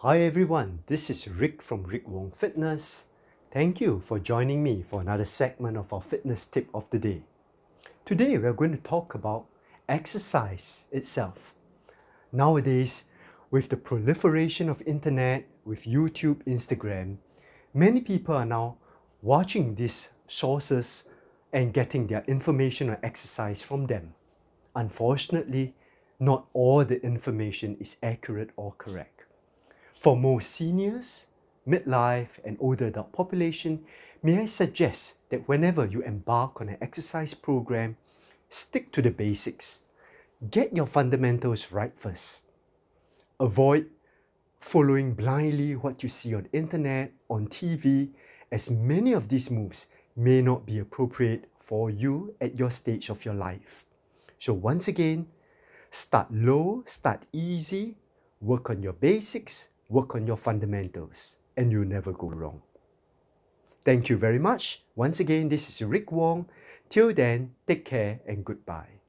Hi everyone, this is Rick from Rick Wong Fitness. Thank you for joining me for another segment of our fitness tip of the day. Today we are going to talk about exercise itself. Nowadays, with the proliferation of internet, with YouTube, Instagram, many people are now watching these sources and getting their information on exercise from them. Unfortunately, not all the information is accurate or correct. For most seniors, midlife, and older adult population, may I suggest that whenever you embark on an exercise program, stick to the basics. Get your fundamentals right first. Avoid following blindly what you see on internet, on TV, as many of these moves may not be appropriate for you at your stage of your life. So once again, start low, start easy, work on your basics, work on your fundamentals, and you'll never go wrong. Thank you very much. Once again, this is Rick Wong. Till then, take care and goodbye.